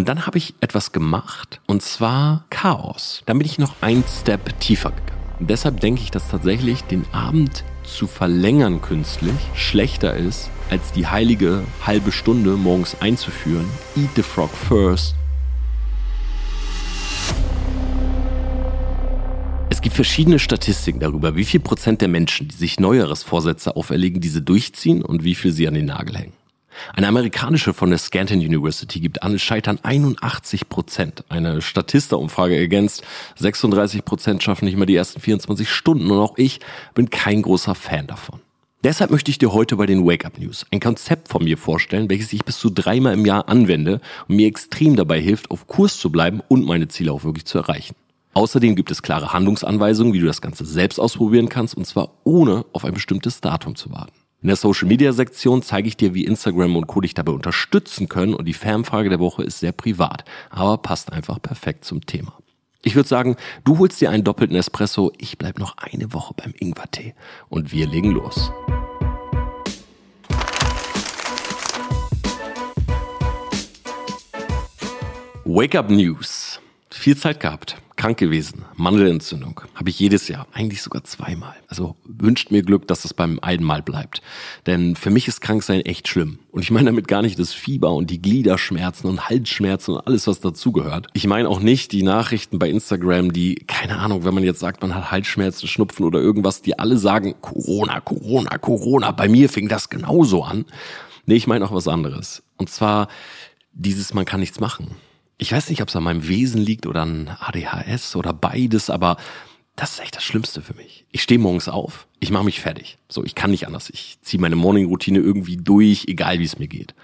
Und dann habe ich etwas gemacht, und zwar Chaos. Dann bin ich noch ein Step tiefer gegangen. Und deshalb denke ich, dass tatsächlich den Abend zu verlängern künstlich schlechter ist, als die heilige halbe Stunde morgens einzuführen. Eat the frog first. Es gibt verschiedene Statistiken darüber, wie viel Prozent der Menschen, die sich neueres Vorsätze auferlegen, diese durchziehen und wie viel sie an den Nagel hängen. Eine amerikanische von der Scranton University gibt an, es scheitern 81 Prozent. Eine Statista-Umfrage ergänzt, 36 Prozent schaffen nicht mal die ersten 24 Stunden und auch ich bin kein großer Fan davon. Deshalb möchte ich dir heute bei den Wake Up News ein Konzept von mir vorstellen, welches ich bis zu dreimal im Jahr anwende und mir extrem dabei hilft, auf Kurs zu bleiben und meine Ziele auch wirklich zu erreichen. Außerdem gibt es klare Handlungsanweisungen, wie du das Ganze selbst ausprobieren kannst und zwar ohne auf ein bestimmtes Datum zu warten. In der Social Media Sektion zeige ich dir, wie Instagram und Co. dich dabei unterstützen können und die Fernfrage der Woche ist sehr privat, aber passt einfach perfekt zum Thema. Ich würde sagen, du holst dir einen doppelten Espresso, ich bleib noch eine Woche beim Ingwertee und wir legen los. Wake Up News. Viel Zeit gehabt krank gewesen, Mandelentzündung, habe ich jedes Jahr, eigentlich sogar zweimal. Also wünscht mir Glück, dass es beim einmal bleibt. Denn für mich ist Kranksein echt schlimm. Und ich meine damit gar nicht das Fieber und die Gliederschmerzen und Halsschmerzen und alles, was dazugehört. Ich meine auch nicht die Nachrichten bei Instagram, die, keine Ahnung, wenn man jetzt sagt, man hat Halsschmerzen, Schnupfen oder irgendwas, die alle sagen, Corona, Corona, Corona. Bei mir fing das genauso an. Nee, ich meine auch was anderes. Und zwar dieses, man kann nichts machen. Ich weiß nicht, ob es an meinem Wesen liegt oder an ADHS oder beides, aber das ist echt das Schlimmste für mich. Ich stehe morgens auf, ich mache mich fertig. So, ich kann nicht anders. Ich ziehe meine Morning-Routine irgendwie durch, egal wie es mir geht.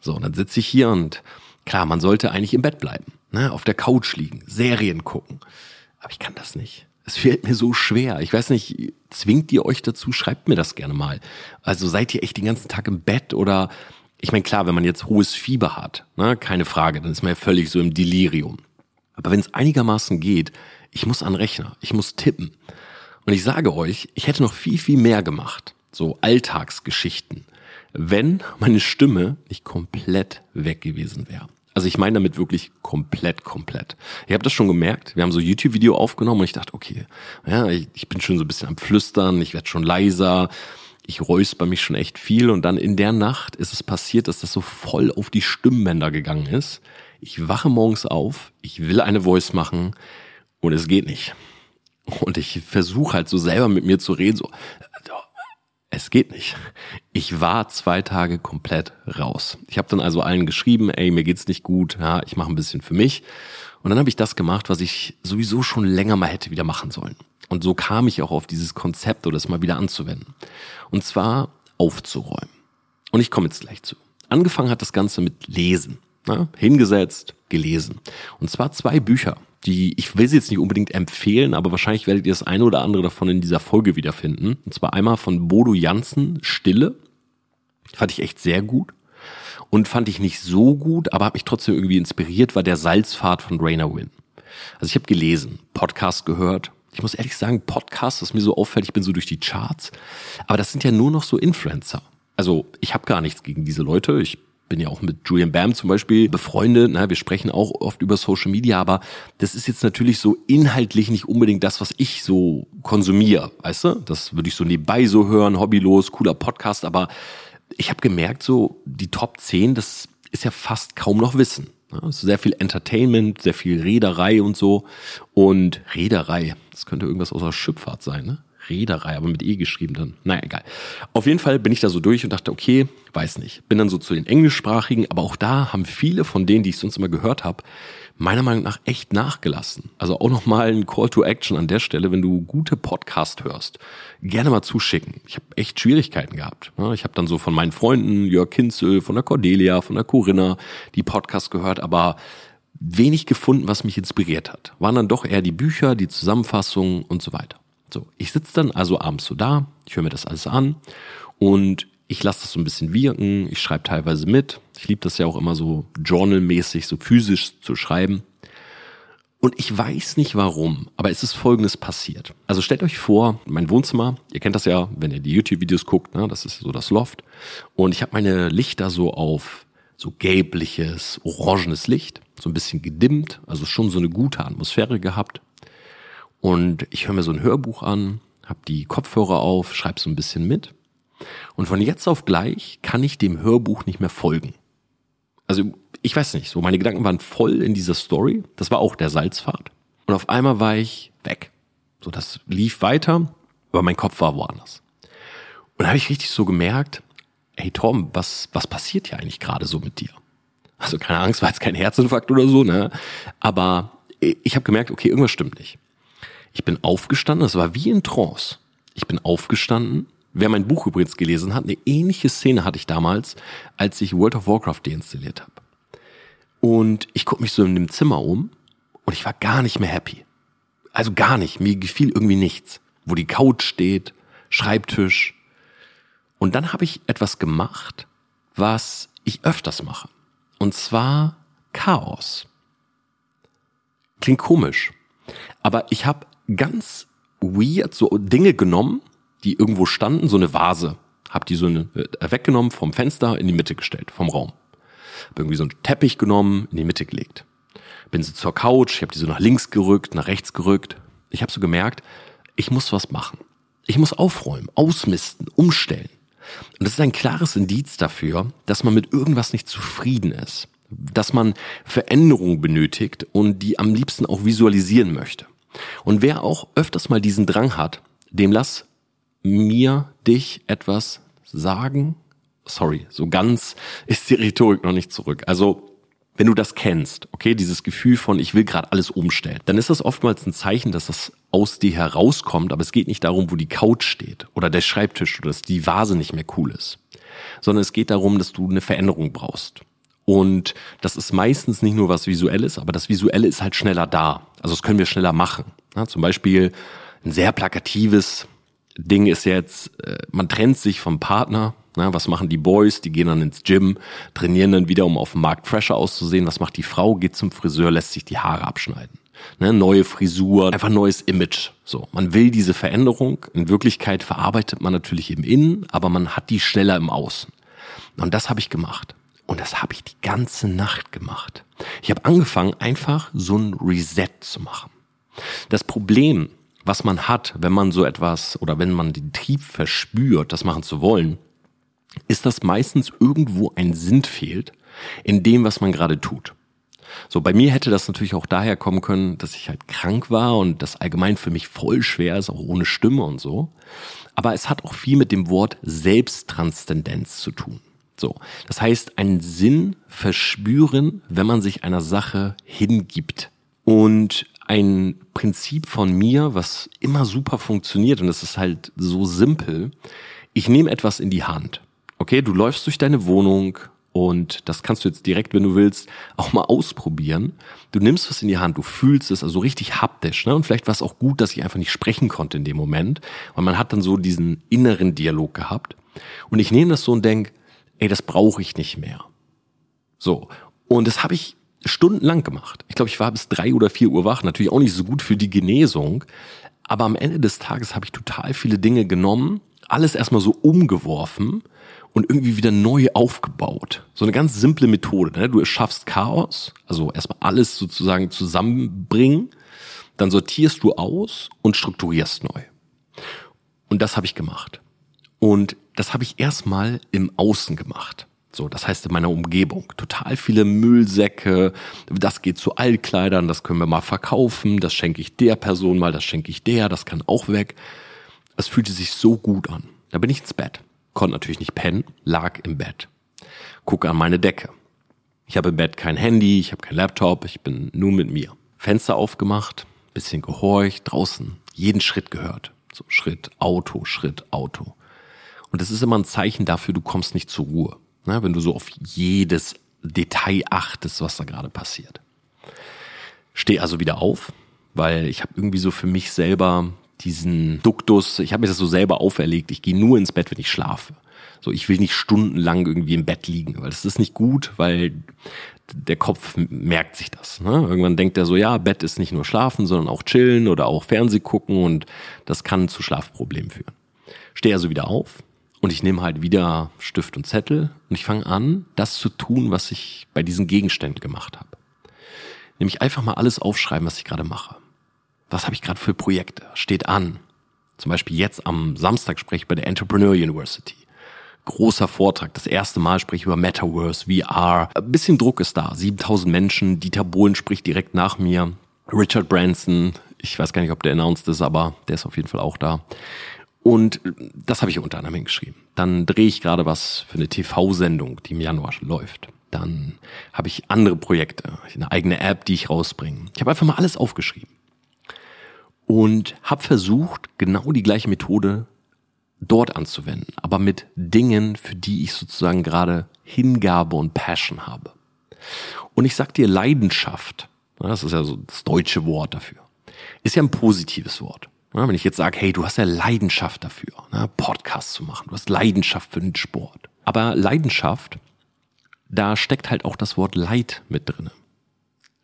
So, und dann sitze ich hier und klar, man sollte eigentlich im Bett bleiben, ne, auf der Couch liegen, Serien gucken. Aber ich kann das nicht. Es fällt mir so schwer. Ich weiß nicht, zwingt ihr euch dazu? Schreibt mir das gerne mal. Also seid ihr echt den ganzen Tag im Bett oder ich meine, klar, wenn man jetzt hohes Fieber hat, ne, keine Frage, dann ist man ja völlig so im Delirium. Aber wenn es einigermaßen geht, ich muss an Rechner, ich muss tippen. Und ich sage euch, ich hätte noch viel, viel mehr gemacht. So Alltagsgeschichten, wenn meine Stimme nicht komplett weg gewesen wäre. Also ich meine damit wirklich komplett, komplett. Ich habe das schon gemerkt. Wir haben so YouTube-Video aufgenommen und ich dachte, okay, ja, ich, ich bin schon so ein bisschen am Flüstern, ich werde schon leiser ich räusper mich schon echt viel und dann in der Nacht ist es passiert, dass das so voll auf die Stimmbänder gegangen ist. Ich wache morgens auf, ich will eine Voice machen und es geht nicht. Und ich versuche halt so selber mit mir zu reden, so, es geht nicht. Ich war zwei Tage komplett raus. Ich habe dann also allen geschrieben, ey, mir geht's nicht gut, ja, ich mache ein bisschen für mich. Und dann habe ich das gemacht, was ich sowieso schon länger mal hätte wieder machen sollen. Und so kam ich auch auf dieses Konzept oder es mal wieder anzuwenden. Und zwar aufzuräumen. Und ich komme jetzt gleich zu. Angefangen hat das Ganze mit Lesen. Ne? Hingesetzt, gelesen. Und zwar zwei Bücher, die, ich will sie jetzt nicht unbedingt empfehlen, aber wahrscheinlich werdet ihr das eine oder andere davon in dieser Folge wiederfinden. Und zwar einmal von Bodo Jansen, Stille. Fand ich echt sehr gut. Und fand ich nicht so gut, aber hat mich trotzdem irgendwie inspiriert, war der Salzpfad von Rainer Wynn. Also ich habe gelesen, Podcast gehört, ich muss ehrlich sagen, Podcast, das mir so auffällt, ich bin so durch die Charts, aber das sind ja nur noch so Influencer. Also ich habe gar nichts gegen diese Leute. Ich bin ja auch mit Julian Bam zum Beispiel befreundet. Na, wir sprechen auch oft über Social Media, aber das ist jetzt natürlich so inhaltlich nicht unbedingt das, was ich so konsumiere. Weißt du? Das würde ich so nebenbei so hören, hobbylos, cooler Podcast. Aber ich habe gemerkt, so die Top 10, das ist ja fast kaum noch Wissen. Ja, sehr viel Entertainment, sehr viel Reederei und so. Und Reederei, das könnte irgendwas außer Schifffahrt sein, ne? Reederei, aber mit E geschrieben dann. Naja, egal. Auf jeden Fall bin ich da so durch und dachte, okay, weiß nicht. Bin dann so zu den englischsprachigen, aber auch da haben viele von denen, die ich sonst immer gehört habe, meiner Meinung nach echt nachgelassen. Also auch nochmal ein Call to Action an der Stelle, wenn du gute Podcast hörst, gerne mal zuschicken. Ich habe echt Schwierigkeiten gehabt. Ich habe dann so von meinen Freunden, Jörg Kinzel, von der Cordelia, von der Corinna, die Podcast gehört, aber wenig gefunden, was mich inspiriert hat. Waren dann doch eher die Bücher, die Zusammenfassungen und so weiter. So, ich sitze dann also abends so da, ich höre mir das alles an und ich lasse das so ein bisschen wirken, ich schreibe teilweise mit. Ich liebe das ja auch immer so journalmäßig, so physisch zu schreiben. Und ich weiß nicht warum, aber es ist Folgendes passiert. Also stellt euch vor, mein Wohnzimmer, ihr kennt das ja, wenn ihr die YouTube-Videos guckt, ne, das ist so das Loft. Und ich habe meine Lichter so auf so gelbliches, orangenes Licht. so ein bisschen gedimmt, also schon so eine gute Atmosphäre gehabt. Und ich höre mir so ein Hörbuch an, habe die Kopfhörer auf, schreibe so ein bisschen mit. Und von jetzt auf gleich kann ich dem Hörbuch nicht mehr folgen. Also ich weiß nicht, so meine Gedanken waren voll in dieser Story. Das war auch der Salzpfad. Und auf einmal war ich weg. So, das lief weiter, aber mein Kopf war woanders. Und da habe ich richtig so gemerkt, hey Tom, was, was passiert hier eigentlich gerade so mit dir? Also keine Angst, war jetzt kein Herzinfarkt oder so, ne? Aber ich habe gemerkt, okay, irgendwas stimmt nicht. Ich bin aufgestanden, das war wie in Trance. Ich bin aufgestanden. Wer mein Buch übrigens gelesen hat, eine ähnliche Szene hatte ich damals, als ich World of Warcraft deinstalliert habe. Und ich gucke mich so in dem Zimmer um und ich war gar nicht mehr happy. Also gar nicht. Mir gefiel irgendwie nichts. Wo die Couch steht, Schreibtisch. Und dann habe ich etwas gemacht, was ich öfters mache. Und zwar Chaos. Klingt komisch. Aber ich habe ganz weird so Dinge genommen, die irgendwo standen, so eine Vase. Hab die so eine, äh, weggenommen vom Fenster in die Mitte gestellt, vom Raum. Hab irgendwie so einen Teppich genommen, in die Mitte gelegt bin so zur Couch, ich habe die so nach links gerückt, nach rechts gerückt. Ich habe so gemerkt, ich muss was machen. Ich muss aufräumen, ausmisten, umstellen. Und das ist ein klares Indiz dafür, dass man mit irgendwas nicht zufrieden ist, dass man Veränderungen benötigt und die am liebsten auch visualisieren möchte. Und wer auch öfters mal diesen Drang hat, dem lass mir dich etwas sagen. Sorry, so ganz ist die Rhetorik noch nicht zurück. Also wenn du das kennst, okay, dieses Gefühl von, ich will gerade alles umstellen, dann ist das oftmals ein Zeichen, dass das aus dir herauskommt, aber es geht nicht darum, wo die Couch steht oder der Schreibtisch oder dass die Vase nicht mehr cool ist, sondern es geht darum, dass du eine Veränderung brauchst. Und das ist meistens nicht nur was Visuelles, aber das Visuelle ist halt schneller da. Also das können wir schneller machen. Ja, zum Beispiel ein sehr plakatives Ding ist jetzt, äh, man trennt sich vom Partner, na, was machen die Boys? Die gehen dann ins Gym, trainieren dann wieder, um auf dem Markt fresher auszusehen. Was macht die Frau? Geht zum Friseur, lässt sich die Haare abschneiden. Ne, neue Frisur, einfach neues Image. So, man will diese Veränderung. In Wirklichkeit verarbeitet man natürlich im Innen, aber man hat die schneller im Außen. Und das habe ich gemacht. Und das habe ich die ganze Nacht gemacht. Ich habe angefangen, einfach so ein Reset zu machen. Das Problem, was man hat, wenn man so etwas oder wenn man den Trieb verspürt, das machen zu wollen, ist, dass meistens irgendwo ein Sinn fehlt in dem, was man gerade tut. So, bei mir hätte das natürlich auch daher kommen können, dass ich halt krank war und das allgemein für mich voll schwer ist, auch ohne Stimme und so. Aber es hat auch viel mit dem Wort Selbsttranszendenz zu tun. So, das heißt, einen Sinn verspüren, wenn man sich einer Sache hingibt. Und ein Prinzip von mir, was immer super funktioniert, und es ist halt so simpel, ich nehme etwas in die Hand okay, du läufst durch deine Wohnung und das kannst du jetzt direkt, wenn du willst, auch mal ausprobieren. Du nimmst was in die Hand, du fühlst es also richtig haptisch. Ne? Und vielleicht war es auch gut, dass ich einfach nicht sprechen konnte in dem Moment, weil man hat dann so diesen inneren Dialog gehabt. Und ich nehme das so und denk, ey, das brauche ich nicht mehr. So. Und das habe ich stundenlang gemacht. Ich glaube, ich war bis drei oder vier Uhr wach. Natürlich auch nicht so gut für die Genesung. Aber am Ende des Tages habe ich total viele Dinge genommen, alles erstmal so umgeworfen und irgendwie wieder neu aufgebaut. So eine ganz simple Methode. Ne? Du erschaffst Chaos, also erstmal alles sozusagen zusammenbringen, dann sortierst du aus und strukturierst neu. Und das habe ich gemacht. Und das habe ich erstmal im Außen gemacht. So, das heißt in meiner Umgebung. Total viele Müllsäcke, das geht zu Altkleidern, das können wir mal verkaufen, das schenke ich der Person mal, das schenke ich der, das kann auch weg. Es fühlte sich so gut an. Da bin ich ins Bett konnte natürlich nicht pennen, lag im Bett. Gucke an meine Decke. Ich habe im Bett kein Handy, ich habe kein Laptop, ich bin nur mit mir. Fenster aufgemacht, bisschen gehorcht, draußen jeden Schritt gehört. So Schritt, Auto, Schritt, Auto. Und das ist immer ein Zeichen dafür, du kommst nicht zur Ruhe. Ne? Wenn du so auf jedes Detail achtest, was da gerade passiert. Steh also wieder auf, weil ich habe irgendwie so für mich selber diesen Duktus, ich habe mir das so selber auferlegt, ich gehe nur ins Bett, wenn ich schlafe. So, ich will nicht stundenlang irgendwie im Bett liegen, weil das ist nicht gut, weil der Kopf merkt sich das. Ne? Irgendwann denkt er so, ja, Bett ist nicht nur schlafen, sondern auch chillen oder auch Fernseh gucken und das kann zu Schlafproblemen führen. Stehe also wieder auf und ich nehme halt wieder Stift und Zettel und ich fange an, das zu tun, was ich bei diesen Gegenständen gemacht habe. Nämlich einfach mal alles aufschreiben, was ich gerade mache. Was habe ich gerade für Projekte? Steht an. Zum Beispiel jetzt am Samstag spreche ich bei der Entrepreneur University. Großer Vortrag, das erste Mal spreche ich über Metaverse, VR. Ein bisschen Druck ist da. 7000 Menschen, Dieter Bohlen spricht direkt nach mir. Richard Branson, ich weiß gar nicht, ob der announced ist, aber der ist auf jeden Fall auch da. Und das habe ich unter anderem hingeschrieben. Dann drehe ich gerade was für eine TV-Sendung, die im Januar läuft. Dann habe ich andere Projekte, eine eigene App, die ich rausbringe. Ich habe einfach mal alles aufgeschrieben und habe versucht, genau die gleiche Methode dort anzuwenden, aber mit Dingen, für die ich sozusagen gerade Hingabe und Passion habe. Und ich sag dir Leidenschaft, das ist ja so das deutsche Wort dafür, ist ja ein positives Wort. Wenn ich jetzt sage, hey, du hast ja Leidenschaft dafür, Podcast zu machen, du hast Leidenschaft für den Sport. Aber Leidenschaft, da steckt halt auch das Wort Leid mit drinne.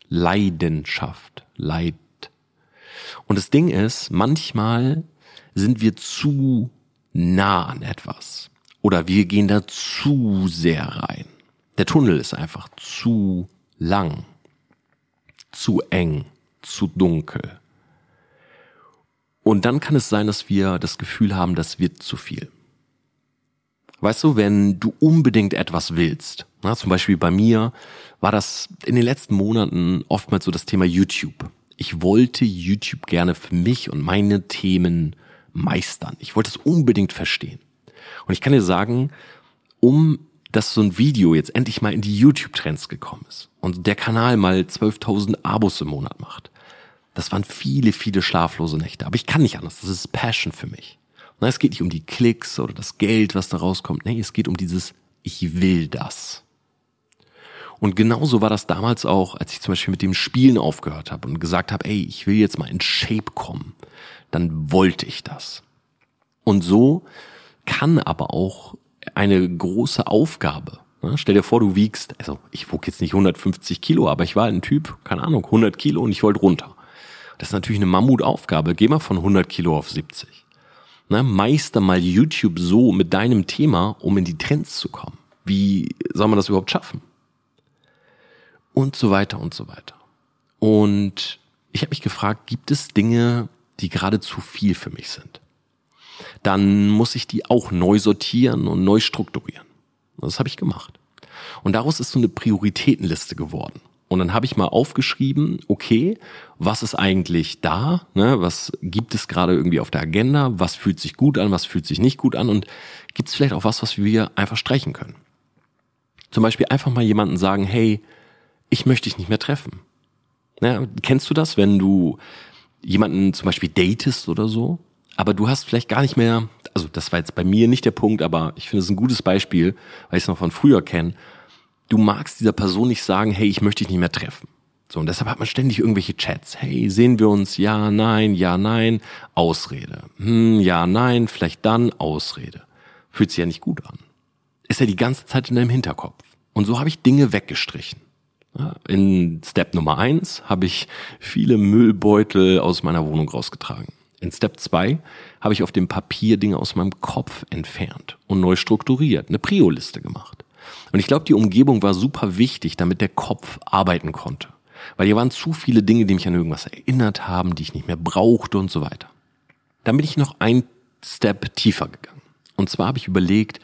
Leidenschaft, Leid und das Ding ist, manchmal sind wir zu nah an etwas oder wir gehen da zu sehr rein. Der Tunnel ist einfach zu lang, zu eng, zu dunkel. Und dann kann es sein, dass wir das Gefühl haben, das wird zu viel. Weißt du, wenn du unbedingt etwas willst, na, zum Beispiel bei mir war das in den letzten Monaten oftmals so das Thema YouTube ich wollte YouTube gerne für mich und meine Themen meistern. Ich wollte es unbedingt verstehen. Und ich kann dir sagen, um dass so ein Video jetzt endlich mal in die YouTube-Trends gekommen ist und der Kanal mal 12.000 Abos im Monat macht, das waren viele, viele schlaflose Nächte. Aber ich kann nicht anders. Das ist Passion für mich. es geht nicht um die Klicks oder das Geld, was da rauskommt. Nee, es geht um dieses, ich will das. Und genauso war das damals auch, als ich zum Beispiel mit dem Spielen aufgehört habe und gesagt habe, ey, ich will jetzt mal in Shape kommen. Dann wollte ich das. Und so kann aber auch eine große Aufgabe. Ne? Stell dir vor, du wiegst, also ich wog jetzt nicht 150 Kilo, aber ich war ein Typ, keine Ahnung, 100 Kilo und ich wollte runter. Das ist natürlich eine Mammutaufgabe. Geh mal von 100 Kilo auf 70. Ne? Meister mal YouTube so mit deinem Thema, um in die Trends zu kommen. Wie soll man das überhaupt schaffen? und so weiter und so weiter. Und ich habe mich gefragt, gibt es Dinge, die gerade zu viel für mich sind? Dann muss ich die auch neu sortieren und neu strukturieren. Das habe ich gemacht. Und daraus ist so eine Prioritätenliste geworden. Und dann habe ich mal aufgeschrieben, okay, was ist eigentlich da? Ne? Was gibt es gerade irgendwie auf der Agenda? Was fühlt sich gut an? Was fühlt sich nicht gut an? Und gibt es vielleicht auch was, was wir einfach streichen können? Zum Beispiel einfach mal jemanden sagen, hey, ich möchte dich nicht mehr treffen. Ja, kennst du das, wenn du jemanden zum Beispiel datest oder so, aber du hast vielleicht gar nicht mehr, also das war jetzt bei mir nicht der Punkt, aber ich finde es ein gutes Beispiel, weil ich es noch von früher kenne. Du magst dieser Person nicht sagen, hey, ich möchte dich nicht mehr treffen. So, und deshalb hat man ständig irgendwelche Chats. Hey, sehen wir uns? Ja, nein, ja, nein. Ausrede. Hm, ja, nein, vielleicht dann Ausrede. Fühlt sich ja nicht gut an. Ist ja die ganze Zeit in deinem Hinterkopf. Und so habe ich Dinge weggestrichen. In Step Nummer eins habe ich viele Müllbeutel aus meiner Wohnung rausgetragen. In Step zwei habe ich auf dem Papier Dinge aus meinem Kopf entfernt und neu strukturiert, eine Prio-Liste gemacht. Und ich glaube, die Umgebung war super wichtig, damit der Kopf arbeiten konnte. Weil hier waren zu viele Dinge, die mich an irgendwas erinnert haben, die ich nicht mehr brauchte und so weiter. Dann bin ich noch ein Step tiefer gegangen. Und zwar habe ich überlegt,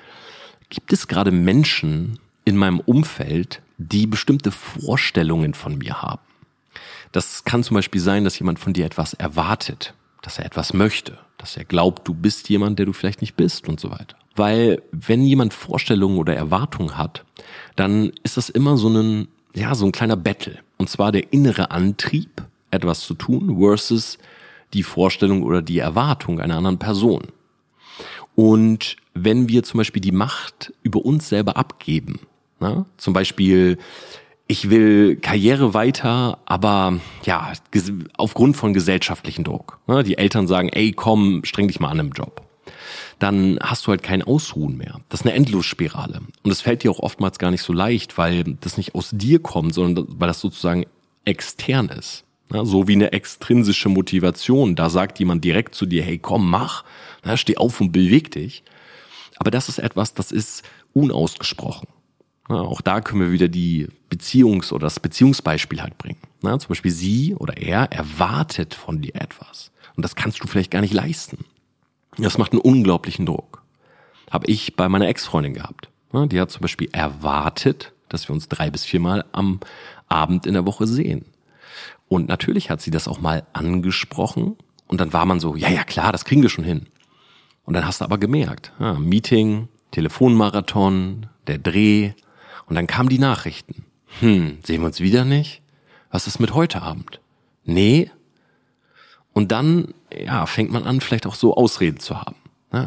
gibt es gerade Menschen in meinem Umfeld, die bestimmte Vorstellungen von mir haben. Das kann zum Beispiel sein, dass jemand von dir etwas erwartet, dass er etwas möchte, dass er glaubt, du bist jemand, der du vielleicht nicht bist und so weiter. Weil wenn jemand Vorstellungen oder Erwartungen hat, dann ist das immer so ein, ja, so ein kleiner Battle. Und zwar der innere Antrieb, etwas zu tun, versus die Vorstellung oder die Erwartung einer anderen Person. Und wenn wir zum Beispiel die Macht über uns selber abgeben, Ne? Zum Beispiel, ich will Karriere weiter, aber ja, aufgrund von gesellschaftlichen Druck. Ne? Die Eltern sagen, ey, komm, streng dich mal an im Job. Dann hast du halt kein Ausruhen mehr. Das ist eine Endlosspirale. Und es fällt dir auch oftmals gar nicht so leicht, weil das nicht aus dir kommt, sondern weil das sozusagen extern ist. Ja, so wie eine extrinsische Motivation. Da sagt jemand direkt zu dir, hey, komm, mach, ja, steh auf und beweg dich. Aber das ist etwas, das ist unausgesprochen. Ja, auch da können wir wieder die Beziehungs- oder das Beziehungsbeispiel halt bringen. Zum Beispiel sie oder er erwartet von dir etwas. Und das kannst du vielleicht gar nicht leisten. Das macht einen unglaublichen Druck. Habe ich bei meiner Ex-Freundin gehabt. Die hat zum Beispiel erwartet, dass wir uns drei bis viermal am Abend in der Woche sehen. Und natürlich hat sie das auch mal angesprochen. Und dann war man so, ja, ja, klar, das kriegen wir schon hin. Und dann hast du aber gemerkt, ja, Meeting, Telefonmarathon, der Dreh. Und dann kamen die Nachrichten. Hm, sehen wir uns wieder nicht? Was ist mit heute Abend? Nee. Und dann, ja, fängt man an, vielleicht auch so Ausreden zu haben.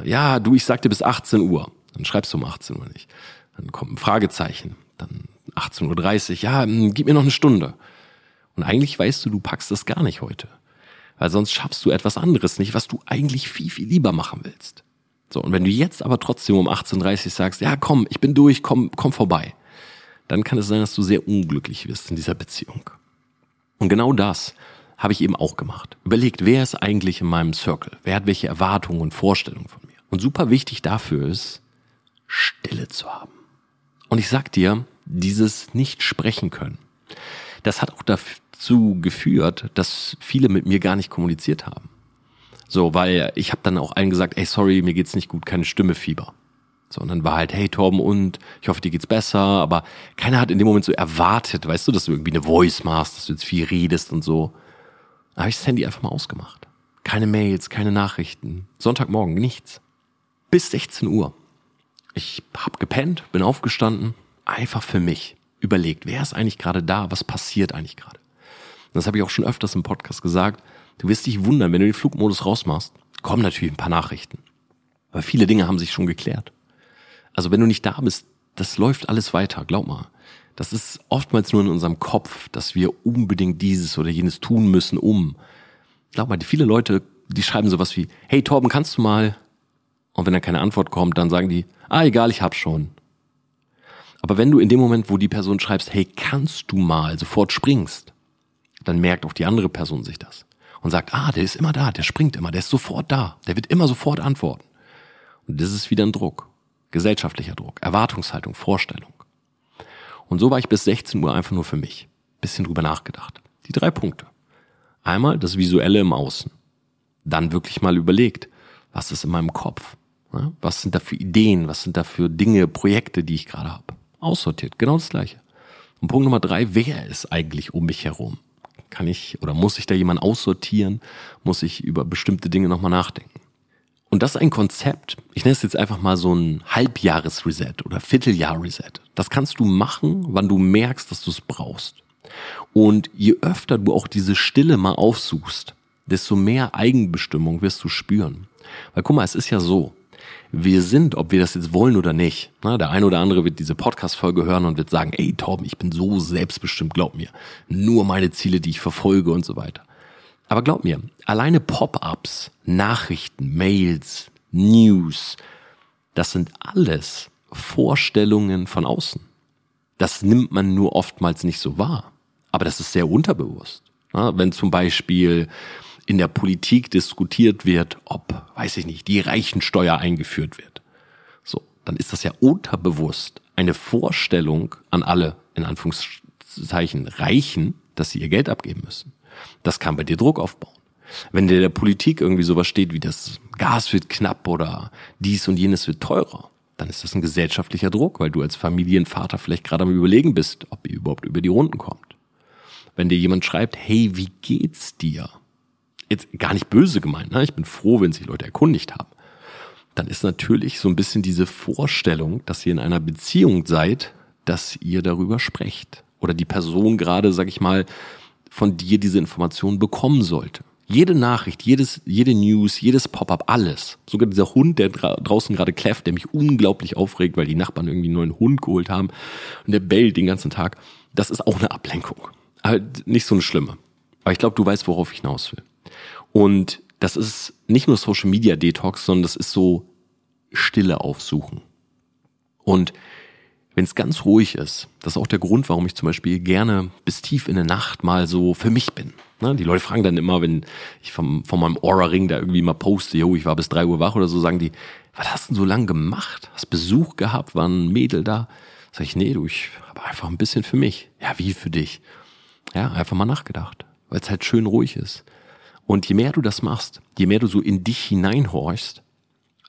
Ja, du, ich sagte bis 18 Uhr. Dann schreibst du um 18 Uhr nicht. Dann kommt ein Fragezeichen. Dann 18.30 Uhr. Ja, hm, gib mir noch eine Stunde. Und eigentlich weißt du, du packst das gar nicht heute. Weil sonst schaffst du etwas anderes nicht, was du eigentlich viel, viel lieber machen willst. So, und wenn du jetzt aber trotzdem um 18.30 Uhr sagst, ja komm, ich bin durch, komm, komm vorbei, dann kann es sein, dass du sehr unglücklich wirst in dieser Beziehung. Und genau das habe ich eben auch gemacht. Überlegt, wer ist eigentlich in meinem Circle? Wer hat welche Erwartungen und Vorstellungen von mir? Und super wichtig dafür ist, Stille zu haben. Und ich sag dir, dieses nicht sprechen können, das hat auch dazu geführt, dass viele mit mir gar nicht kommuniziert haben. So, weil ich habe dann auch allen gesagt, ey, sorry, mir geht's nicht gut, keine Stimme, Fieber. So, und dann war halt, hey Torben, und ich hoffe, dir geht's besser, aber keiner hat in dem Moment so erwartet, weißt du, dass du irgendwie eine Voice machst, dass du jetzt viel redest und so. Da habe ich das Handy einfach mal ausgemacht. Keine Mails, keine Nachrichten. Sonntagmorgen, nichts. Bis 16 Uhr. Ich hab gepennt, bin aufgestanden, einfach für mich überlegt, wer ist eigentlich gerade da, was passiert eigentlich gerade. Das habe ich auch schon öfters im Podcast gesagt. Du wirst dich wundern, wenn du den Flugmodus rausmachst, kommen natürlich ein paar Nachrichten. Aber viele Dinge haben sich schon geklärt. Also wenn du nicht da bist, das läuft alles weiter, glaub mal. Das ist oftmals nur in unserem Kopf, dass wir unbedingt dieses oder jenes tun müssen, um. Glaub mal, viele Leute, die schreiben sowas wie, hey Torben, kannst du mal? Und wenn dann keine Antwort kommt, dann sagen die, ah, egal, ich hab schon. Aber wenn du in dem Moment, wo die Person schreibst, hey, kannst du mal, sofort springst, dann merkt auch die andere Person sich das und sagt, ah, der ist immer da, der springt immer, der ist sofort da, der wird immer sofort antworten. Und das ist wieder ein Druck, gesellschaftlicher Druck, Erwartungshaltung, Vorstellung. Und so war ich bis 16 Uhr einfach nur für mich, bisschen drüber nachgedacht. Die drei Punkte. Einmal das Visuelle im Außen. Dann wirklich mal überlegt, was ist in meinem Kopf? Was sind da für Ideen? Was sind da für Dinge, Projekte, die ich gerade habe? Aussortiert, genau das gleiche. Und Punkt Nummer drei, wer ist eigentlich um mich herum? Kann ich oder muss ich da jemand aussortieren? Muss ich über bestimmte Dinge nochmal nachdenken? Und das ist ein Konzept, ich nenne es jetzt einfach mal so ein Halbjahres-Reset oder Vierteljahr-Reset. Das kannst du machen, wann du merkst, dass du es brauchst. Und je öfter du auch diese Stille mal aufsuchst, desto mehr Eigenbestimmung wirst du spüren. Weil guck mal, es ist ja so, wir sind, ob wir das jetzt wollen oder nicht. Na, der eine oder andere wird diese Podcast-Folge hören und wird sagen, ey Torben, ich bin so selbstbestimmt, glaub mir. Nur meine Ziele, die ich verfolge und so weiter. Aber glaub mir, alleine Pop-ups, Nachrichten, Mails, News, das sind alles Vorstellungen von außen. Das nimmt man nur oftmals nicht so wahr. Aber das ist sehr unterbewusst. Wenn zum Beispiel in der Politik diskutiert wird, ob, weiß ich nicht, die Reichensteuer eingeführt wird. So, dann ist das ja unterbewusst eine Vorstellung an alle, in Anführungszeichen, Reichen, dass sie ihr Geld abgeben müssen. Das kann bei dir Druck aufbauen. Wenn dir der Politik irgendwie sowas steht wie das Gas wird knapp oder dies und jenes wird teurer, dann ist das ein gesellschaftlicher Druck, weil du als Familienvater vielleicht gerade am überlegen bist, ob ihr überhaupt über die Runden kommt. Wenn dir jemand schreibt, hey, wie geht's dir? jetzt gar nicht böse gemeint, ne? ich bin froh, wenn sich Leute erkundigt haben, dann ist natürlich so ein bisschen diese Vorstellung, dass ihr in einer Beziehung seid, dass ihr darüber sprecht. Oder die Person gerade, sag ich mal, von dir diese Information bekommen sollte. Jede Nachricht, jedes, jede News, jedes Pop-up, alles. Sogar dieser Hund, der dra draußen gerade kläfft, der mich unglaublich aufregt, weil die Nachbarn irgendwie einen neuen Hund geholt haben und der bellt den ganzen Tag. Das ist auch eine Ablenkung. Aber nicht so eine schlimme. Aber ich glaube, du weißt, worauf ich hinaus will. Und das ist nicht nur Social Media Detox, sondern das ist so Stille aufsuchen. Und wenn es ganz ruhig ist, das ist auch der Grund, warum ich zum Beispiel gerne bis tief in der Nacht mal so für mich bin. Die Leute fragen dann immer, wenn ich vom, von meinem Aura-Ring da irgendwie mal poste, yo, ich war bis drei Uhr wach oder so, sagen die, was hast du denn so lange gemacht? Hast Besuch gehabt? War ein Mädel da? Sag ich, nee, du, ich habe einfach ein bisschen für mich. Ja, wie für dich? Ja, einfach mal nachgedacht, weil es halt schön ruhig ist. Und je mehr du das machst, je mehr du so in dich hineinhorchst,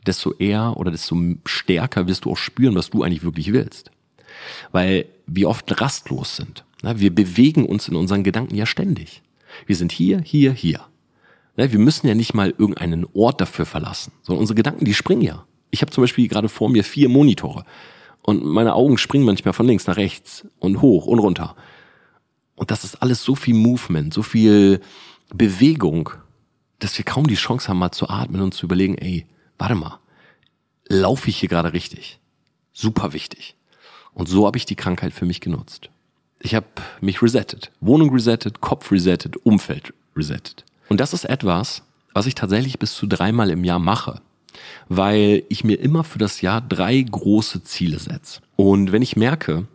desto eher oder desto stärker wirst du auch spüren, was du eigentlich wirklich willst. Weil wir oft rastlos sind. Wir bewegen uns in unseren Gedanken ja ständig. Wir sind hier, hier, hier. Wir müssen ja nicht mal irgendeinen Ort dafür verlassen, sondern unsere Gedanken, die springen ja. Ich habe zum Beispiel gerade vor mir vier Monitore und meine Augen springen manchmal von links nach rechts und hoch und runter. Und das ist alles so viel Movement, so viel Bewegung, dass wir kaum die Chance haben, mal zu atmen und zu überlegen, ey, warte mal, laufe ich hier gerade richtig? Super wichtig. Und so habe ich die Krankheit für mich genutzt. Ich habe mich resettet. Wohnung resettet, Kopf resettet, Umfeld resettet. Und das ist etwas, was ich tatsächlich bis zu dreimal im Jahr mache, weil ich mir immer für das Jahr drei große Ziele setze. Und wenn ich merke,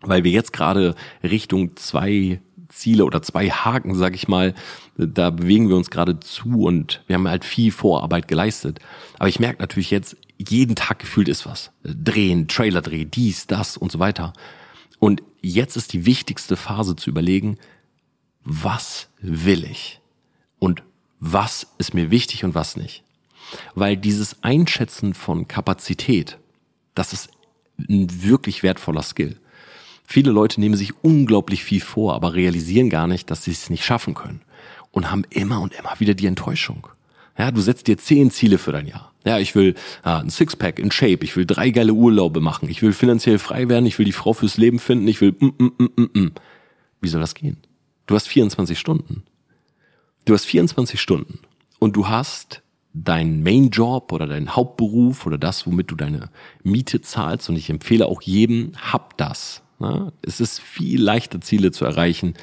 weil wir jetzt gerade Richtung zwei Ziele oder zwei Haken, sag ich mal, da bewegen wir uns gerade zu und wir haben halt viel Vorarbeit geleistet. Aber ich merke natürlich jetzt, jeden Tag gefühlt ist was. Drehen, Trailer drehen, dies, das und so weiter. Und jetzt ist die wichtigste Phase zu überlegen, was will ich? Und was ist mir wichtig und was nicht? Weil dieses Einschätzen von Kapazität, das ist ein wirklich wertvoller Skill. Viele Leute nehmen sich unglaublich viel vor, aber realisieren gar nicht, dass sie es nicht schaffen können und haben immer und immer wieder die Enttäuschung. Ja, du setzt dir zehn Ziele für dein Jahr. Ja, ich will äh, ein Sixpack in Shape, ich will drei geile Urlaube machen, ich will finanziell frei werden, ich will die Frau fürs Leben finden, ich will mm, mm, mm, mm. mm. Wie soll das gehen? Du hast 24 Stunden. Du hast 24 Stunden und du hast dein Main Job oder dein Hauptberuf oder das, womit du deine Miete zahlst und ich empfehle auch jedem, hab das. Ne? Es ist viel leichter Ziele zu erreichen,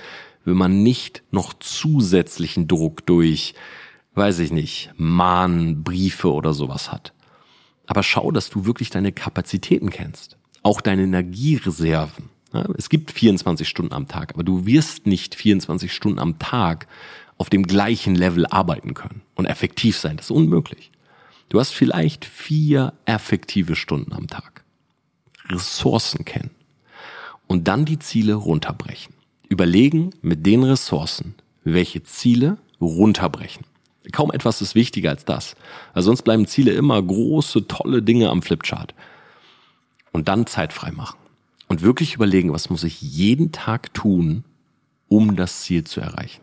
wenn man nicht noch zusätzlichen Druck durch, weiß ich nicht, Mahnbriefe oder sowas hat. Aber schau, dass du wirklich deine Kapazitäten kennst. Auch deine Energiereserven. Es gibt 24 Stunden am Tag, aber du wirst nicht 24 Stunden am Tag auf dem gleichen Level arbeiten können und effektiv sein. Das ist unmöglich. Du hast vielleicht vier effektive Stunden am Tag. Ressourcen kennen. Und dann die Ziele runterbrechen überlegen mit den Ressourcen, welche Ziele runterbrechen. Kaum etwas ist wichtiger als das. Weil sonst bleiben Ziele immer große, tolle Dinge am Flipchart. Und dann Zeit frei machen. Und wirklich überlegen, was muss ich jeden Tag tun, um das Ziel zu erreichen.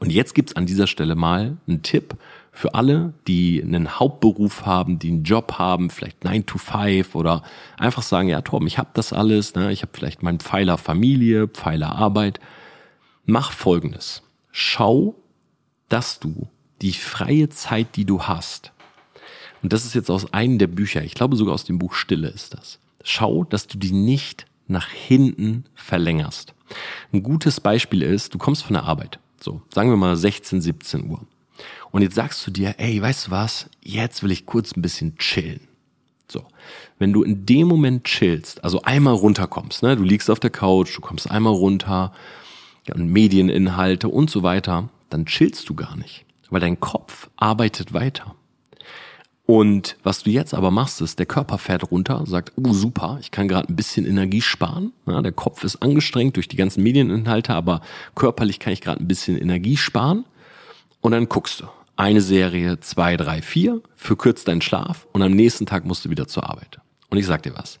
Und jetzt gibt's an dieser Stelle mal einen Tipp für alle, die einen Hauptberuf haben, die einen Job haben, vielleicht 9 to 5 oder einfach sagen, ja Tom, ich habe das alles, ne? ich habe vielleicht meinen Pfeiler Familie, Pfeiler Arbeit. Mach Folgendes. Schau, dass du die freie Zeit, die du hast, und das ist jetzt aus einem der Bücher, ich glaube sogar aus dem Buch Stille ist das, schau, dass du die nicht nach hinten verlängerst. Ein gutes Beispiel ist, du kommst von der Arbeit, so, sagen wir mal 16, 17 Uhr. Und jetzt sagst du dir, ey, weißt du was? Jetzt will ich kurz ein bisschen chillen. So. Wenn du in dem Moment chillst, also einmal runterkommst, ne, du liegst auf der Couch, du kommst einmal runter, Medieninhalte und so weiter, dann chillst du gar nicht, weil dein Kopf arbeitet weiter. Und was du jetzt aber machst, ist, der Körper fährt runter, sagt, oh super, ich kann gerade ein bisschen Energie sparen. Ja, der Kopf ist angestrengt durch die ganzen Medieninhalte, aber körperlich kann ich gerade ein bisschen Energie sparen. Und dann guckst du eine Serie, zwei, drei, vier, verkürzt deinen Schlaf und am nächsten Tag musst du wieder zur Arbeit. Und ich sag dir was,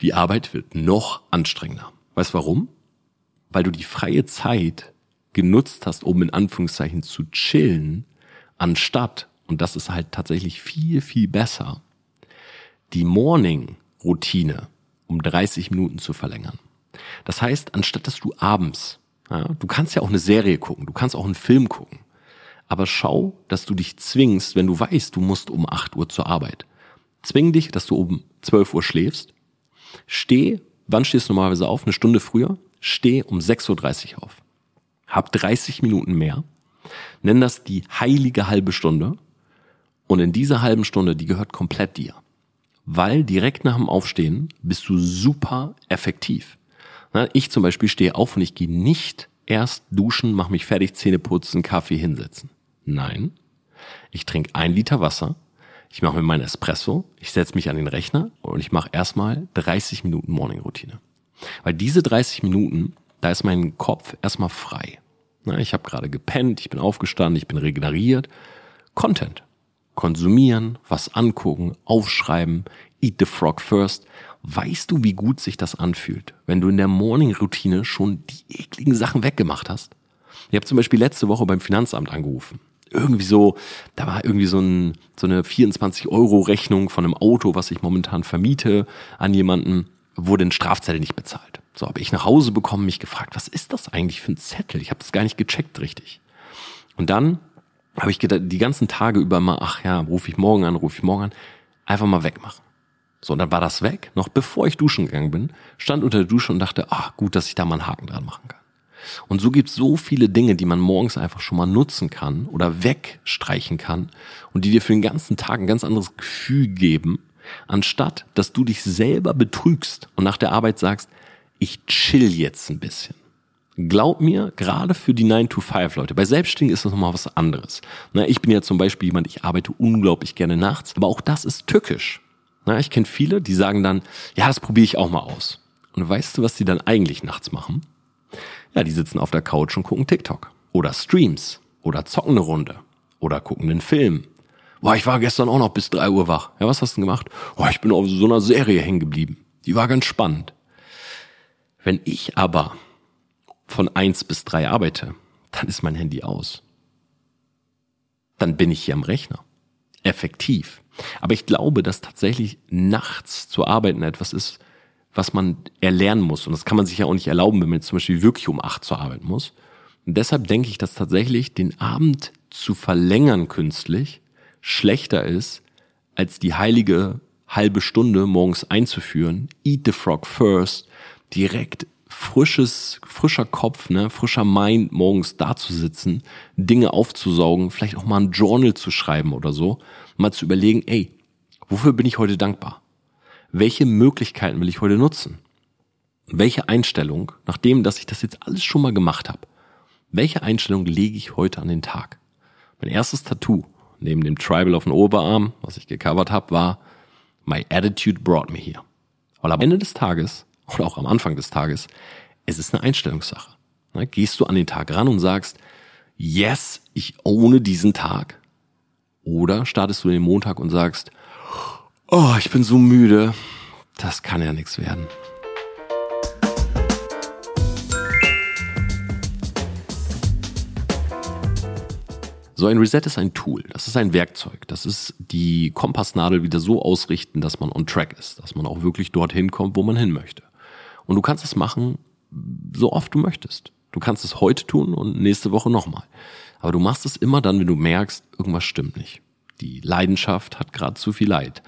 die Arbeit wird noch anstrengender. Weißt warum? Weil du die freie Zeit genutzt hast, um in Anführungszeichen zu chillen, anstatt, und das ist halt tatsächlich viel, viel besser, die Morning-Routine um 30 Minuten zu verlängern. Das heißt, anstatt dass du abends, ja, du kannst ja auch eine Serie gucken, du kannst auch einen Film gucken, aber schau, dass du dich zwingst, wenn du weißt, du musst um 8 Uhr zur Arbeit. Zwing dich, dass du um 12 Uhr schläfst. Steh, wann stehst du normalerweise auf? Eine Stunde früher? Steh um 6.30 Uhr auf. Hab 30 Minuten mehr. Nenn das die heilige halbe Stunde. Und in dieser halben Stunde, die gehört komplett dir. Weil direkt nach dem Aufstehen bist du super effektiv. Ich zum Beispiel stehe auf und ich gehe nicht erst duschen, mach mich fertig, Zähne putzen, Kaffee hinsetzen. Nein. Ich trinke ein Liter Wasser, ich mache mir meinen Espresso, ich setze mich an den Rechner und ich mache erstmal 30 Minuten Morning-Routine. Weil diese 30 Minuten, da ist mein Kopf erstmal frei. Ich habe gerade gepennt, ich bin aufgestanden, ich bin regeneriert. Content. Konsumieren, was angucken, aufschreiben, eat the frog first. Weißt du, wie gut sich das anfühlt, wenn du in der Morning-Routine schon die ekligen Sachen weggemacht hast? Ich habe zum Beispiel letzte Woche beim Finanzamt angerufen. Irgendwie so, da war irgendwie so, ein, so eine 24-Euro-Rechnung von einem Auto, was ich momentan vermiete an jemanden, wurde ein Strafzettel nicht bezahlt. So habe ich nach Hause bekommen, mich gefragt, was ist das eigentlich für ein Zettel? Ich habe das gar nicht gecheckt richtig. Und dann habe ich gedacht, die ganzen Tage über mal, ach ja, rufe ich morgen an, rufe ich morgen an, einfach mal wegmachen. So, und dann war das weg. Noch bevor ich duschen gegangen bin, stand unter der Dusche und dachte, ach gut, dass ich da mal einen Haken dran machen kann. Und so gibt's so viele Dinge, die man morgens einfach schon mal nutzen kann oder wegstreichen kann und die dir für den ganzen Tag ein ganz anderes Gefühl geben, anstatt dass du dich selber betrügst und nach der Arbeit sagst, ich chill jetzt ein bisschen. Glaub mir, gerade für die 9-to-5-Leute, bei Selbstständigen ist das nochmal was anderes. Na, ich bin ja zum Beispiel jemand, ich arbeite unglaublich gerne nachts, aber auch das ist tückisch. Na, ich kenne viele, die sagen dann, ja, das probiere ich auch mal aus. Und weißt du, was die dann eigentlich nachts machen? Ja, die sitzen auf der Couch und gucken TikTok. Oder Streams. Oder zocken eine Runde. Oder gucken einen Film. Boah, ich war gestern auch noch bis drei Uhr wach. Ja, was hast du denn gemacht? Boah, ich bin auf so einer Serie hängen geblieben. Die war ganz spannend. Wenn ich aber von eins bis drei arbeite, dann ist mein Handy aus. Dann bin ich hier am Rechner. Effektiv. Aber ich glaube, dass tatsächlich nachts zu arbeiten etwas ist, was man erlernen muss. Und das kann man sich ja auch nicht erlauben, wenn man jetzt zum Beispiel wirklich um acht zur Arbeit muss. Und deshalb denke ich, dass tatsächlich den Abend zu verlängern künstlich schlechter ist, als die heilige halbe Stunde morgens einzuführen. Eat the frog first direkt frisches, frischer Kopf, ne, frischer Mind morgens da zu sitzen, Dinge aufzusaugen, vielleicht auch mal ein Journal zu schreiben oder so, mal zu überlegen, ey, wofür bin ich heute dankbar? Welche Möglichkeiten will ich heute nutzen? Welche Einstellung, nachdem, dass ich das jetzt alles schon mal gemacht habe, welche Einstellung lege ich heute an den Tag? Mein erstes Tattoo, neben dem Tribal auf dem Oberarm, was ich gecovert habe, war My attitude brought me here. Weil am Ende des Tages oder auch am Anfang des Tages, es ist eine Einstellungssache. Ne, gehst du an den Tag ran und sagst, yes, ich ohne diesen Tag? Oder startest du den Montag und sagst, oh, ich bin so müde, das kann ja nichts werden. So ein Reset ist ein Tool, das ist ein Werkzeug, das ist die Kompassnadel wieder so ausrichten, dass man on track ist, dass man auch wirklich dorthin kommt, wo man hin möchte. Und du kannst es machen, so oft du möchtest. Du kannst es heute tun und nächste Woche nochmal. Aber du machst es immer dann, wenn du merkst, irgendwas stimmt nicht. Die Leidenschaft hat gerade zu viel Leid.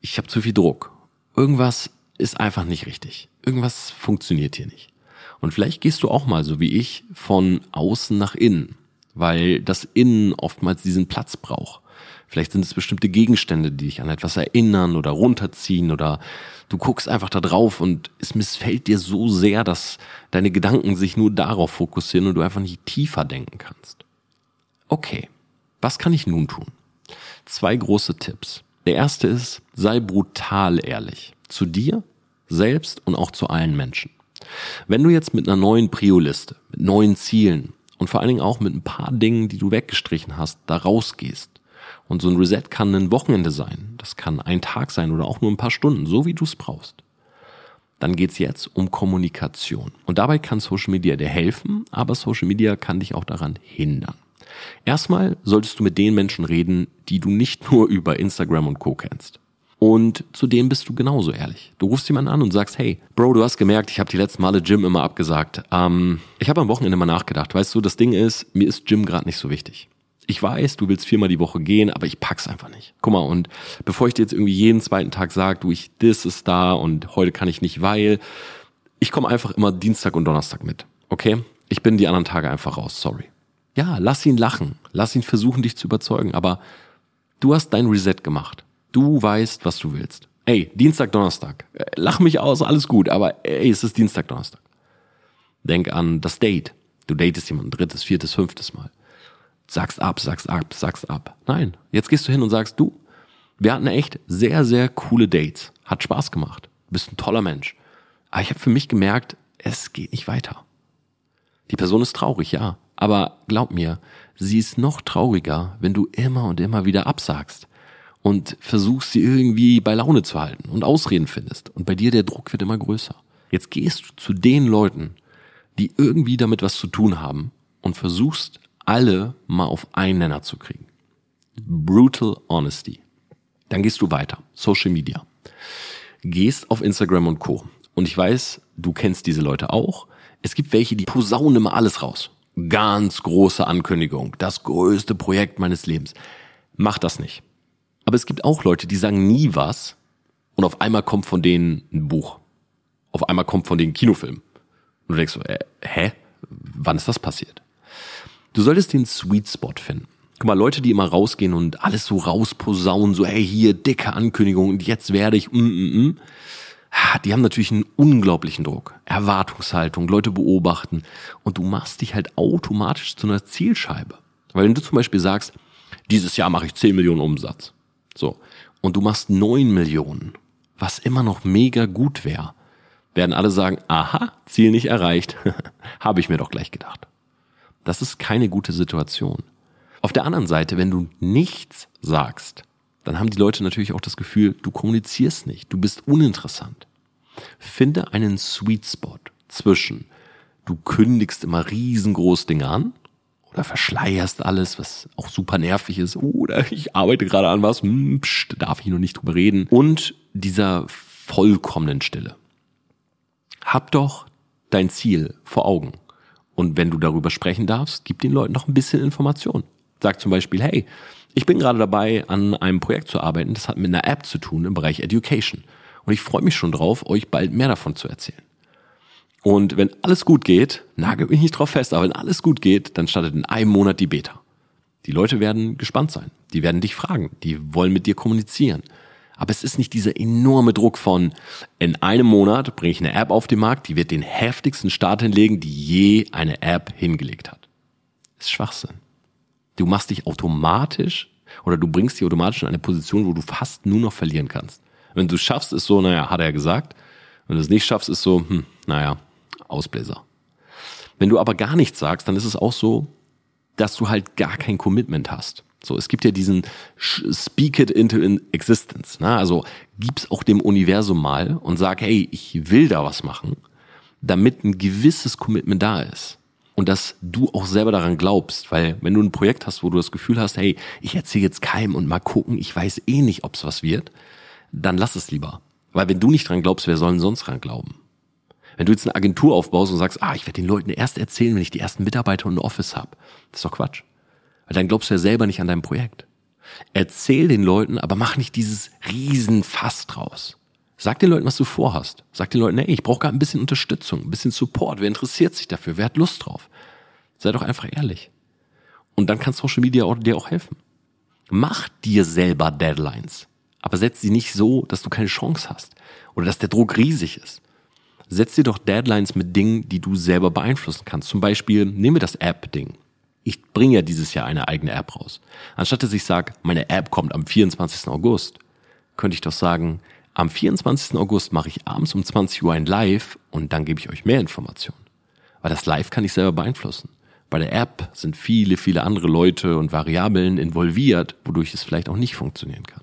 Ich habe zu viel Druck. Irgendwas ist einfach nicht richtig. Irgendwas funktioniert hier nicht. Und vielleicht gehst du auch mal, so wie ich, von außen nach innen, weil das Innen oftmals diesen Platz braucht. Vielleicht sind es bestimmte Gegenstände, die dich an etwas erinnern oder runterziehen oder du guckst einfach da drauf und es missfällt dir so sehr, dass deine Gedanken sich nur darauf fokussieren und du einfach nicht tiefer denken kannst. Okay, was kann ich nun tun? Zwei große Tipps. Der erste ist, sei brutal ehrlich. Zu dir, selbst und auch zu allen Menschen. Wenn du jetzt mit einer neuen Prio-Liste, mit neuen Zielen und vor allen Dingen auch mit ein paar Dingen, die du weggestrichen hast, da rausgehst, und so ein Reset kann ein Wochenende sein. Das kann ein Tag sein oder auch nur ein paar Stunden, so wie du es brauchst. Dann geht's jetzt um Kommunikation. Und dabei kann Social Media dir helfen, aber Social Media kann dich auch daran hindern. Erstmal solltest du mit den Menschen reden, die du nicht nur über Instagram und Co. kennst. Und zudem bist du genauso ehrlich. Du rufst jemanden an und sagst, hey, Bro, du hast gemerkt, ich habe die letzten Male Gym immer abgesagt. Ähm, ich habe am Wochenende mal nachgedacht. Weißt du, das Ding ist, mir ist Gym gerade nicht so wichtig ich weiß, du willst viermal die Woche gehen, aber ich pack's einfach nicht. Guck mal, und bevor ich dir jetzt irgendwie jeden zweiten Tag sage, du, ich, das ist da und heute kann ich nicht, weil, ich komme einfach immer Dienstag und Donnerstag mit. Okay? Ich bin die anderen Tage einfach raus, sorry. Ja, lass ihn lachen. Lass ihn versuchen, dich zu überzeugen, aber du hast dein Reset gemacht. Du weißt, was du willst. Ey, Dienstag, Donnerstag. Äh, lach mich aus, alles gut, aber ey, es ist Dienstag, Donnerstag. Denk an das Date. Du datest jemanden drittes, viertes, fünftes Mal sagst ab, sagst ab, sagst ab. Nein, jetzt gehst du hin und sagst, du, wir hatten echt sehr, sehr coole Dates. Hat Spaß gemacht. Du bist ein toller Mensch. Aber ich habe für mich gemerkt, es geht nicht weiter. Die Person ist traurig, ja, aber glaub mir, sie ist noch trauriger, wenn du immer und immer wieder absagst und versuchst sie irgendwie bei Laune zu halten und Ausreden findest und bei dir der Druck wird immer größer. Jetzt gehst du zu den Leuten, die irgendwie damit was zu tun haben und versuchst alle mal auf einen Nenner zu kriegen. Brutal Honesty. Dann gehst du weiter. Social Media. Gehst auf Instagram und Co. Und ich weiß, du kennst diese Leute auch. Es gibt welche, die posaunen immer alles raus. Ganz große Ankündigung. Das größte Projekt meines Lebens. Mach das nicht. Aber es gibt auch Leute, die sagen nie was und auf einmal kommt von denen ein Buch. Auf einmal kommt von denen ein Kinofilm. Und du denkst so, äh, hä? Wann ist das passiert? Du solltest den Sweet Spot finden. Guck mal, Leute, die immer rausgehen und alles so rausposaunen, so, hey, hier, dicke Ankündigung und jetzt werde ich, mm, mm, mm. Die haben natürlich einen unglaublichen Druck. Erwartungshaltung, Leute beobachten. Und du machst dich halt automatisch zu einer Zielscheibe. Weil wenn du zum Beispiel sagst, dieses Jahr mache ich 10 Millionen Umsatz. So. Und du machst 9 Millionen, was immer noch mega gut wäre, werden alle sagen, aha, Ziel nicht erreicht. Habe ich mir doch gleich gedacht. Das ist keine gute Situation. Auf der anderen Seite, wenn du nichts sagst, dann haben die Leute natürlich auch das Gefühl, du kommunizierst nicht, du bist uninteressant. Finde einen Sweet Spot zwischen, du kündigst immer riesengroß Dinge an oder verschleierst alles, was auch super nervig ist, oder ich arbeite gerade an was, hm, pst, darf ich noch nicht drüber reden, und dieser vollkommenen Stille. Hab doch dein Ziel vor Augen. Und wenn du darüber sprechen darfst, gib den Leuten noch ein bisschen Information. Sag zum Beispiel, hey, ich bin gerade dabei, an einem Projekt zu arbeiten, das hat mit einer App zu tun im Bereich Education. Und ich freue mich schon drauf, euch bald mehr davon zu erzählen. Und wenn alles gut geht, nagelt mich nicht drauf fest, aber wenn alles gut geht, dann startet in einem Monat die Beta. Die Leute werden gespannt sein. Die werden dich fragen. Die wollen mit dir kommunizieren. Aber es ist nicht dieser enorme Druck von, in einem Monat bringe ich eine App auf den Markt, die wird den heftigsten Start hinlegen, die je eine App hingelegt hat. Das ist Schwachsinn. Du machst dich automatisch oder du bringst dich automatisch in eine Position, wo du fast nur noch verlieren kannst. Wenn du es schaffst, ist so, naja, hat er gesagt. Wenn du es nicht schaffst, ist so, hm, naja, Ausbläser. Wenn du aber gar nichts sagst, dann ist es auch so, dass du halt gar kein Commitment hast. So, es gibt ja diesen Speak it into existence. Ne? Also gib's auch dem Universum mal und sag, hey, ich will da was machen, damit ein gewisses Commitment da ist. Und dass du auch selber daran glaubst, weil wenn du ein Projekt hast, wo du das Gefühl hast, hey, ich erzähle jetzt keinem und mal gucken, ich weiß eh nicht, ob's was wird, dann lass es lieber. Weil wenn du nicht dran glaubst, wer soll denn sonst dran glauben? Wenn du jetzt eine Agentur aufbaust und sagst, ah, ich werde den Leuten erst erzählen, wenn ich die ersten Mitarbeiter und ein Office habe, das ist doch Quatsch. Weil dann glaubst du ja selber nicht an dein Projekt. Erzähl den Leuten, aber mach nicht dieses Riesenfass draus. Sag den Leuten, was du vorhast. Sag den Leuten, hey, ich brauche gerade ein bisschen Unterstützung, ein bisschen Support. Wer interessiert sich dafür? Wer hat Lust drauf? Sei doch einfach ehrlich. Und dann kann Social Media dir auch helfen. Mach dir selber Deadlines. Aber setz sie nicht so, dass du keine Chance hast. Oder dass der Druck riesig ist. Setz dir doch Deadlines mit Dingen, die du selber beeinflussen kannst. Zum Beispiel, nehmen wir das App-Ding ich bringe ja dieses Jahr eine eigene App raus. Anstatt dass ich sage, meine App kommt am 24. August, könnte ich doch sagen, am 24. August mache ich abends um 20 Uhr ein Live und dann gebe ich euch mehr Informationen. Weil das Live kann ich selber beeinflussen. Bei der App sind viele, viele andere Leute und Variablen involviert, wodurch es vielleicht auch nicht funktionieren kann.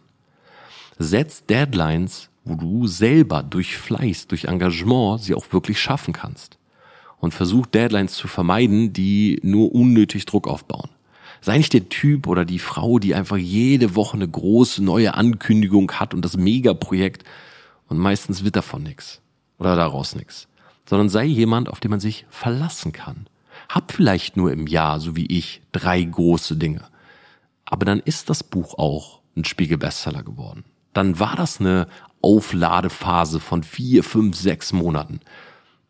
Setz Deadlines, wo du selber durch Fleiß, durch Engagement sie auch wirklich schaffen kannst und versuch Deadlines zu vermeiden, die nur unnötig Druck aufbauen. Sei nicht der Typ oder die Frau, die einfach jede Woche eine große neue Ankündigung hat und das Megaprojekt und meistens wird davon nichts oder daraus nichts, sondern sei jemand, auf den man sich verlassen kann. Hab vielleicht nur im Jahr, so wie ich, drei große Dinge. Aber dann ist das Buch auch ein Spiegel-Bestseller geworden. Dann war das eine Aufladephase von vier, fünf, sechs Monaten.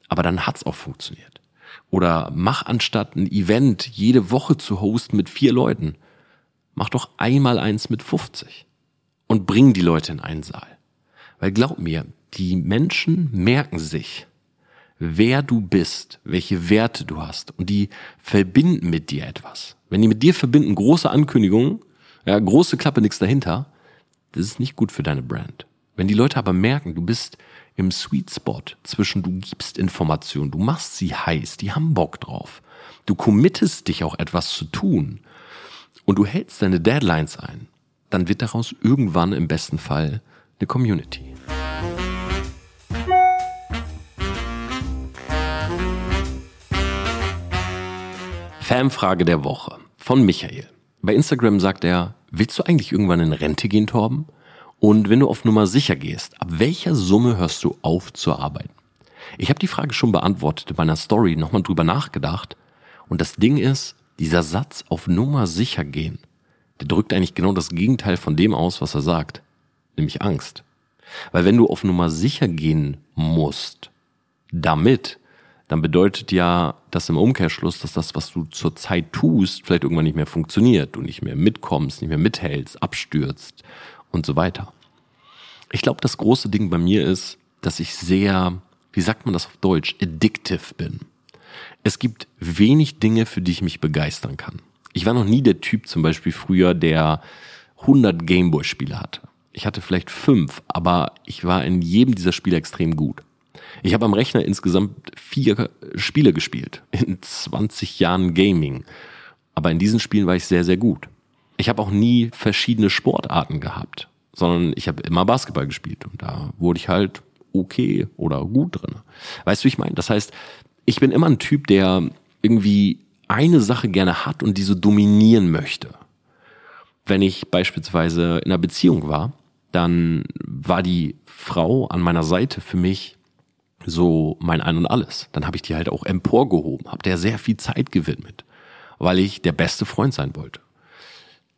Aber dann hat's auch funktioniert. Oder mach anstatt ein Event jede Woche zu hosten mit vier Leuten, mach doch einmal eins mit 50 und bring die Leute in einen Saal. Weil glaub mir, die Menschen merken sich, wer du bist, welche Werte du hast und die verbinden mit dir etwas. Wenn die mit dir verbinden, große Ankündigungen, ja, große Klappe, nichts dahinter, das ist nicht gut für deine Brand. Wenn die Leute aber merken, du bist im Sweet Spot zwischen du gibst Informationen, du machst sie heiß, die haben Bock drauf. Du committest dich auch etwas zu tun und du hältst deine Deadlines ein, dann wird daraus irgendwann im besten Fall eine Community. Fanfrage der Woche von Michael. Bei Instagram sagt er, willst du eigentlich irgendwann in Rente gehen, Torben? Und wenn du auf Nummer sicher gehst, ab welcher Summe hörst du auf zu arbeiten? Ich habe die Frage schon beantwortet in meiner Story, nochmal drüber nachgedacht. Und das Ding ist, dieser Satz auf Nummer sicher gehen, der drückt eigentlich genau das Gegenteil von dem aus, was er sagt, nämlich Angst. Weil wenn du auf Nummer sicher gehen musst, damit, dann bedeutet ja das im Umkehrschluss, dass das, was du zurzeit tust, vielleicht irgendwann nicht mehr funktioniert, du nicht mehr mitkommst, nicht mehr mithältst, abstürzt und so weiter. Ich glaube, das große Ding bei mir ist, dass ich sehr, wie sagt man das auf Deutsch, addictive bin. Es gibt wenig Dinge, für die ich mich begeistern kann. Ich war noch nie der Typ zum Beispiel früher, der 100 Gameboy-Spiele hatte. Ich hatte vielleicht fünf, aber ich war in jedem dieser Spiele extrem gut. Ich habe am Rechner insgesamt vier Spiele gespielt in 20 Jahren Gaming. Aber in diesen Spielen war ich sehr, sehr gut. Ich habe auch nie verschiedene Sportarten gehabt, sondern ich habe immer Basketball gespielt und da wurde ich halt okay oder gut drin. Weißt du, wie ich meine? Das heißt, ich bin immer ein Typ, der irgendwie eine Sache gerne hat und diese dominieren möchte. Wenn ich beispielsweise in einer Beziehung war, dann war die Frau an meiner Seite für mich so mein Ein und Alles. Dann habe ich die halt auch emporgehoben, habe der sehr viel Zeit gewidmet, weil ich der beste Freund sein wollte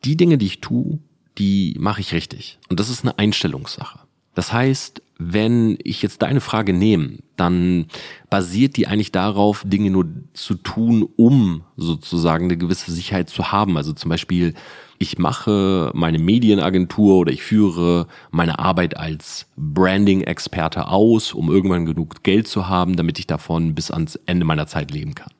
die Dinge, die ich tue, die mache ich richtig. Und das ist eine Einstellungssache. Das heißt, wenn ich jetzt deine Frage nehme, dann basiert die eigentlich darauf, Dinge nur zu tun, um sozusagen eine gewisse Sicherheit zu haben. Also zum Beispiel, ich mache meine Medienagentur oder ich führe meine Arbeit als Branding-Experte aus, um irgendwann genug Geld zu haben, damit ich davon bis ans Ende meiner Zeit leben kann.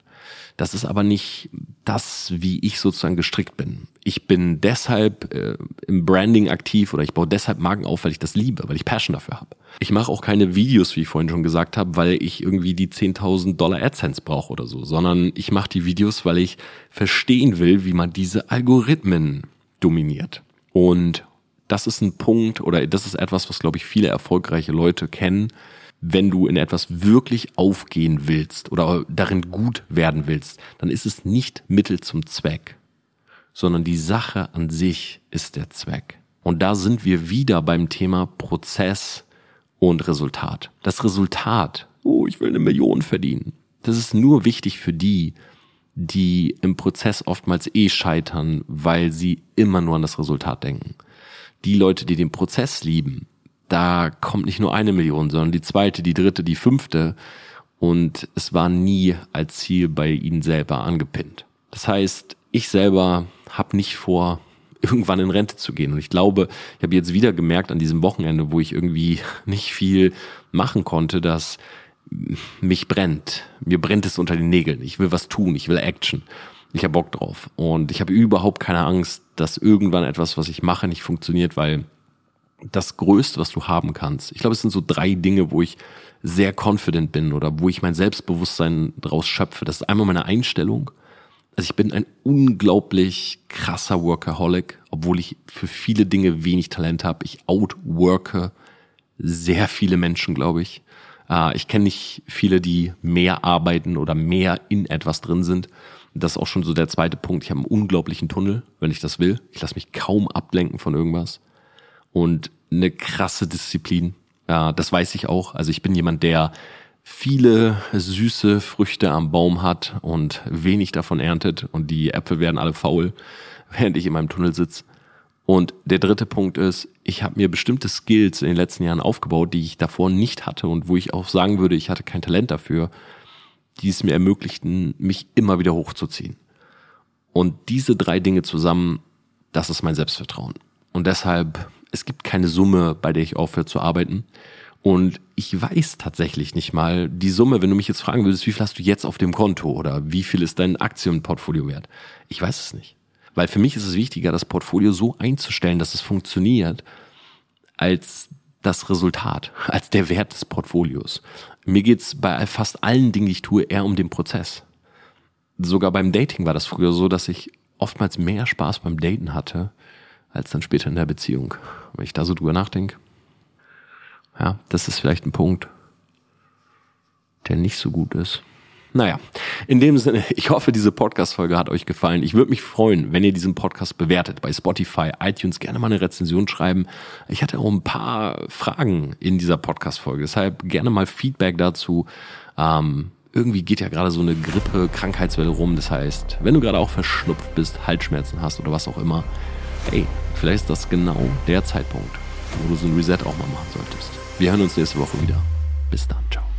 Das ist aber nicht das, wie ich sozusagen gestrickt bin. Ich bin deshalb äh, im Branding aktiv oder ich baue deshalb Marken auf, weil ich das liebe, weil ich Passion dafür habe. Ich mache auch keine Videos, wie ich vorhin schon gesagt habe, weil ich irgendwie die 10.000 Dollar AdSense brauche oder so, sondern ich mache die Videos, weil ich verstehen will, wie man diese Algorithmen dominiert. Und das ist ein Punkt oder das ist etwas, was, glaube ich, viele erfolgreiche Leute kennen wenn du in etwas wirklich aufgehen willst oder darin gut werden willst, dann ist es nicht Mittel zum Zweck, sondern die Sache an sich ist der Zweck. Und da sind wir wieder beim Thema Prozess und Resultat. Das Resultat, oh, ich will eine Million verdienen, das ist nur wichtig für die, die im Prozess oftmals eh scheitern, weil sie immer nur an das Resultat denken. Die Leute, die den Prozess lieben, da kommt nicht nur eine Million, sondern die zweite, die dritte, die fünfte. Und es war nie als Ziel bei ihnen selber angepinnt. Das heißt, ich selber habe nicht vor, irgendwann in Rente zu gehen. Und ich glaube, ich habe jetzt wieder gemerkt an diesem Wochenende, wo ich irgendwie nicht viel machen konnte, dass mich brennt. Mir brennt es unter den Nägeln. Ich will was tun, ich will Action. Ich habe Bock drauf. Und ich habe überhaupt keine Angst, dass irgendwann etwas, was ich mache, nicht funktioniert, weil das Größte, was du haben kannst. Ich glaube, es sind so drei Dinge, wo ich sehr confident bin oder wo ich mein Selbstbewusstsein draus schöpfe. Das ist einmal meine Einstellung. Also ich bin ein unglaublich krasser Workaholic, obwohl ich für viele Dinge wenig Talent habe. Ich outworke sehr viele Menschen, glaube ich. Äh, ich kenne nicht viele, die mehr arbeiten oder mehr in etwas drin sind. Das ist auch schon so der zweite Punkt. Ich habe einen unglaublichen Tunnel, wenn ich das will. Ich lasse mich kaum ablenken von irgendwas und eine krasse Disziplin. Ja, das weiß ich auch. Also ich bin jemand, der viele süße Früchte am Baum hat und wenig davon erntet und die Äpfel werden alle faul, während ich in meinem Tunnel sitze. Und der dritte Punkt ist, ich habe mir bestimmte Skills in den letzten Jahren aufgebaut, die ich davor nicht hatte und wo ich auch sagen würde, ich hatte kein Talent dafür, die es mir ermöglichten, mich immer wieder hochzuziehen. Und diese drei Dinge zusammen, das ist mein Selbstvertrauen. Und deshalb es gibt keine Summe, bei der ich aufhöre zu arbeiten. Und ich weiß tatsächlich nicht mal die Summe, wenn du mich jetzt fragen würdest, wie viel hast du jetzt auf dem Konto oder wie viel ist dein Aktienportfolio wert? Ich weiß es nicht. Weil für mich ist es wichtiger, das Portfolio so einzustellen, dass es funktioniert, als das Resultat, als der Wert des Portfolios. Mir geht's bei fast allen Dingen, die ich tue, eher um den Prozess. Sogar beim Dating war das früher so, dass ich oftmals mehr Spaß beim Daten hatte, als dann später in der Beziehung. Wenn ich da so drüber nachdenke, ja, das ist vielleicht ein Punkt, der nicht so gut ist. Naja, in dem Sinne, ich hoffe, diese Podcast-Folge hat euch gefallen. Ich würde mich freuen, wenn ihr diesen Podcast bewertet bei Spotify, iTunes, gerne mal eine Rezension schreiben. Ich hatte auch ein paar Fragen in dieser Podcast-Folge, deshalb gerne mal Feedback dazu. Ähm, irgendwie geht ja gerade so eine Grippe, Krankheitswelle rum. Das heißt, wenn du gerade auch verschnupft bist, Halsschmerzen hast oder was auch immer, hey, vielleicht ist das genau der Zeitpunkt, wo du so ein Reset auch mal machen solltest. Wir hören uns nächste Woche wieder. Bis dann, ciao.